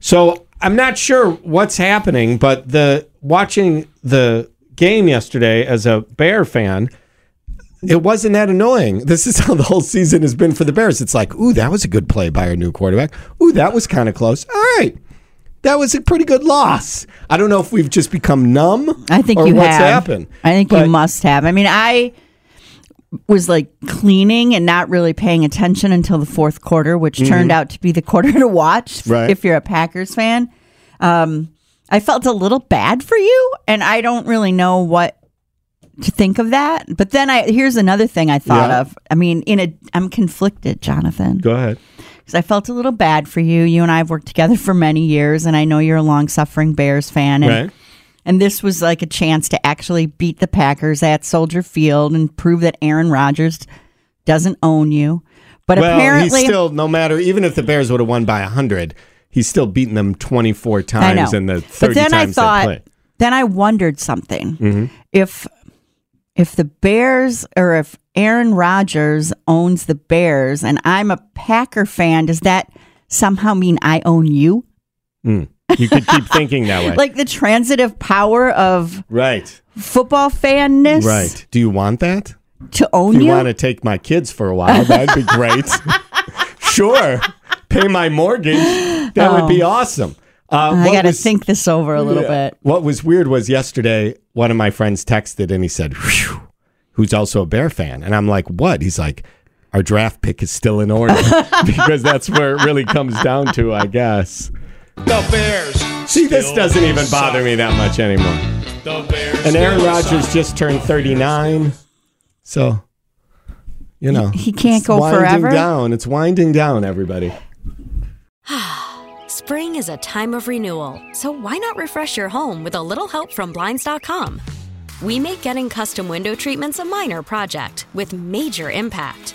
So I'm not sure what's happening, but the watching the game yesterday as a Bear fan, it wasn't that annoying. This is how the whole season has been for the Bears. It's like, ooh, that was a good play by our new quarterback. Ooh, that was kind of close. All right. That was a pretty good loss. I don't know if we've just become numb. I think or you what's have. happened. I think But- you must have. I mean, I was like cleaning and not really paying attention until the fourth quarter, which turned out to be the quarter to watch Mm-hmm. Right. if you're a Packers fan. Um, I felt a little bad for you, and I don't really know what to think of that. But then I here's another thing I thought Yeah. of. I mean, in a I'm conflicted, Jonathan Go ahead. because I felt a little bad for you. You and I have worked together for many years, and I know you're a long suffering Bears fan. And, Right. And this was like a chance to actually beat the Packers at Soldier Field and prove that Aaron Rodgers doesn't own you. But Well, apparently, he's still, no matter, even if the Bears would have won by 100, he's still beaten them 24 times in the 30 but then I times thought, they played. then I wondered something. Mm-hmm. If if the Bears or if Aaron Rodgers owns the Bears and I'm a Packer fan, does that somehow mean I own you? You could keep thinking that way. Like the transitive power of right. football fanness Right. Do you want that? to own If you you? want to take my kids for a while, that'd be great. sure. Pay my mortgage. That would be awesome. Uh, I got to think this over a little Yeah. bit. What was weird was yesterday, one of my friends texted and he said, Phew, who's also a Bear fan. And I'm like, what? He's like, our draft pick is still in order because that's where it really comes down to, I guess. The Bears. See, this doesn't even bother me that much anymore. The Bears. And Aaron still Rodgers just turned 39. So, you know, He can't it's go winding forever? down. It's winding down, everybody. Spring is a time of renewal, so why not refresh your home with a little help from Blinds.com? We make getting custom window treatments a minor project with major impact.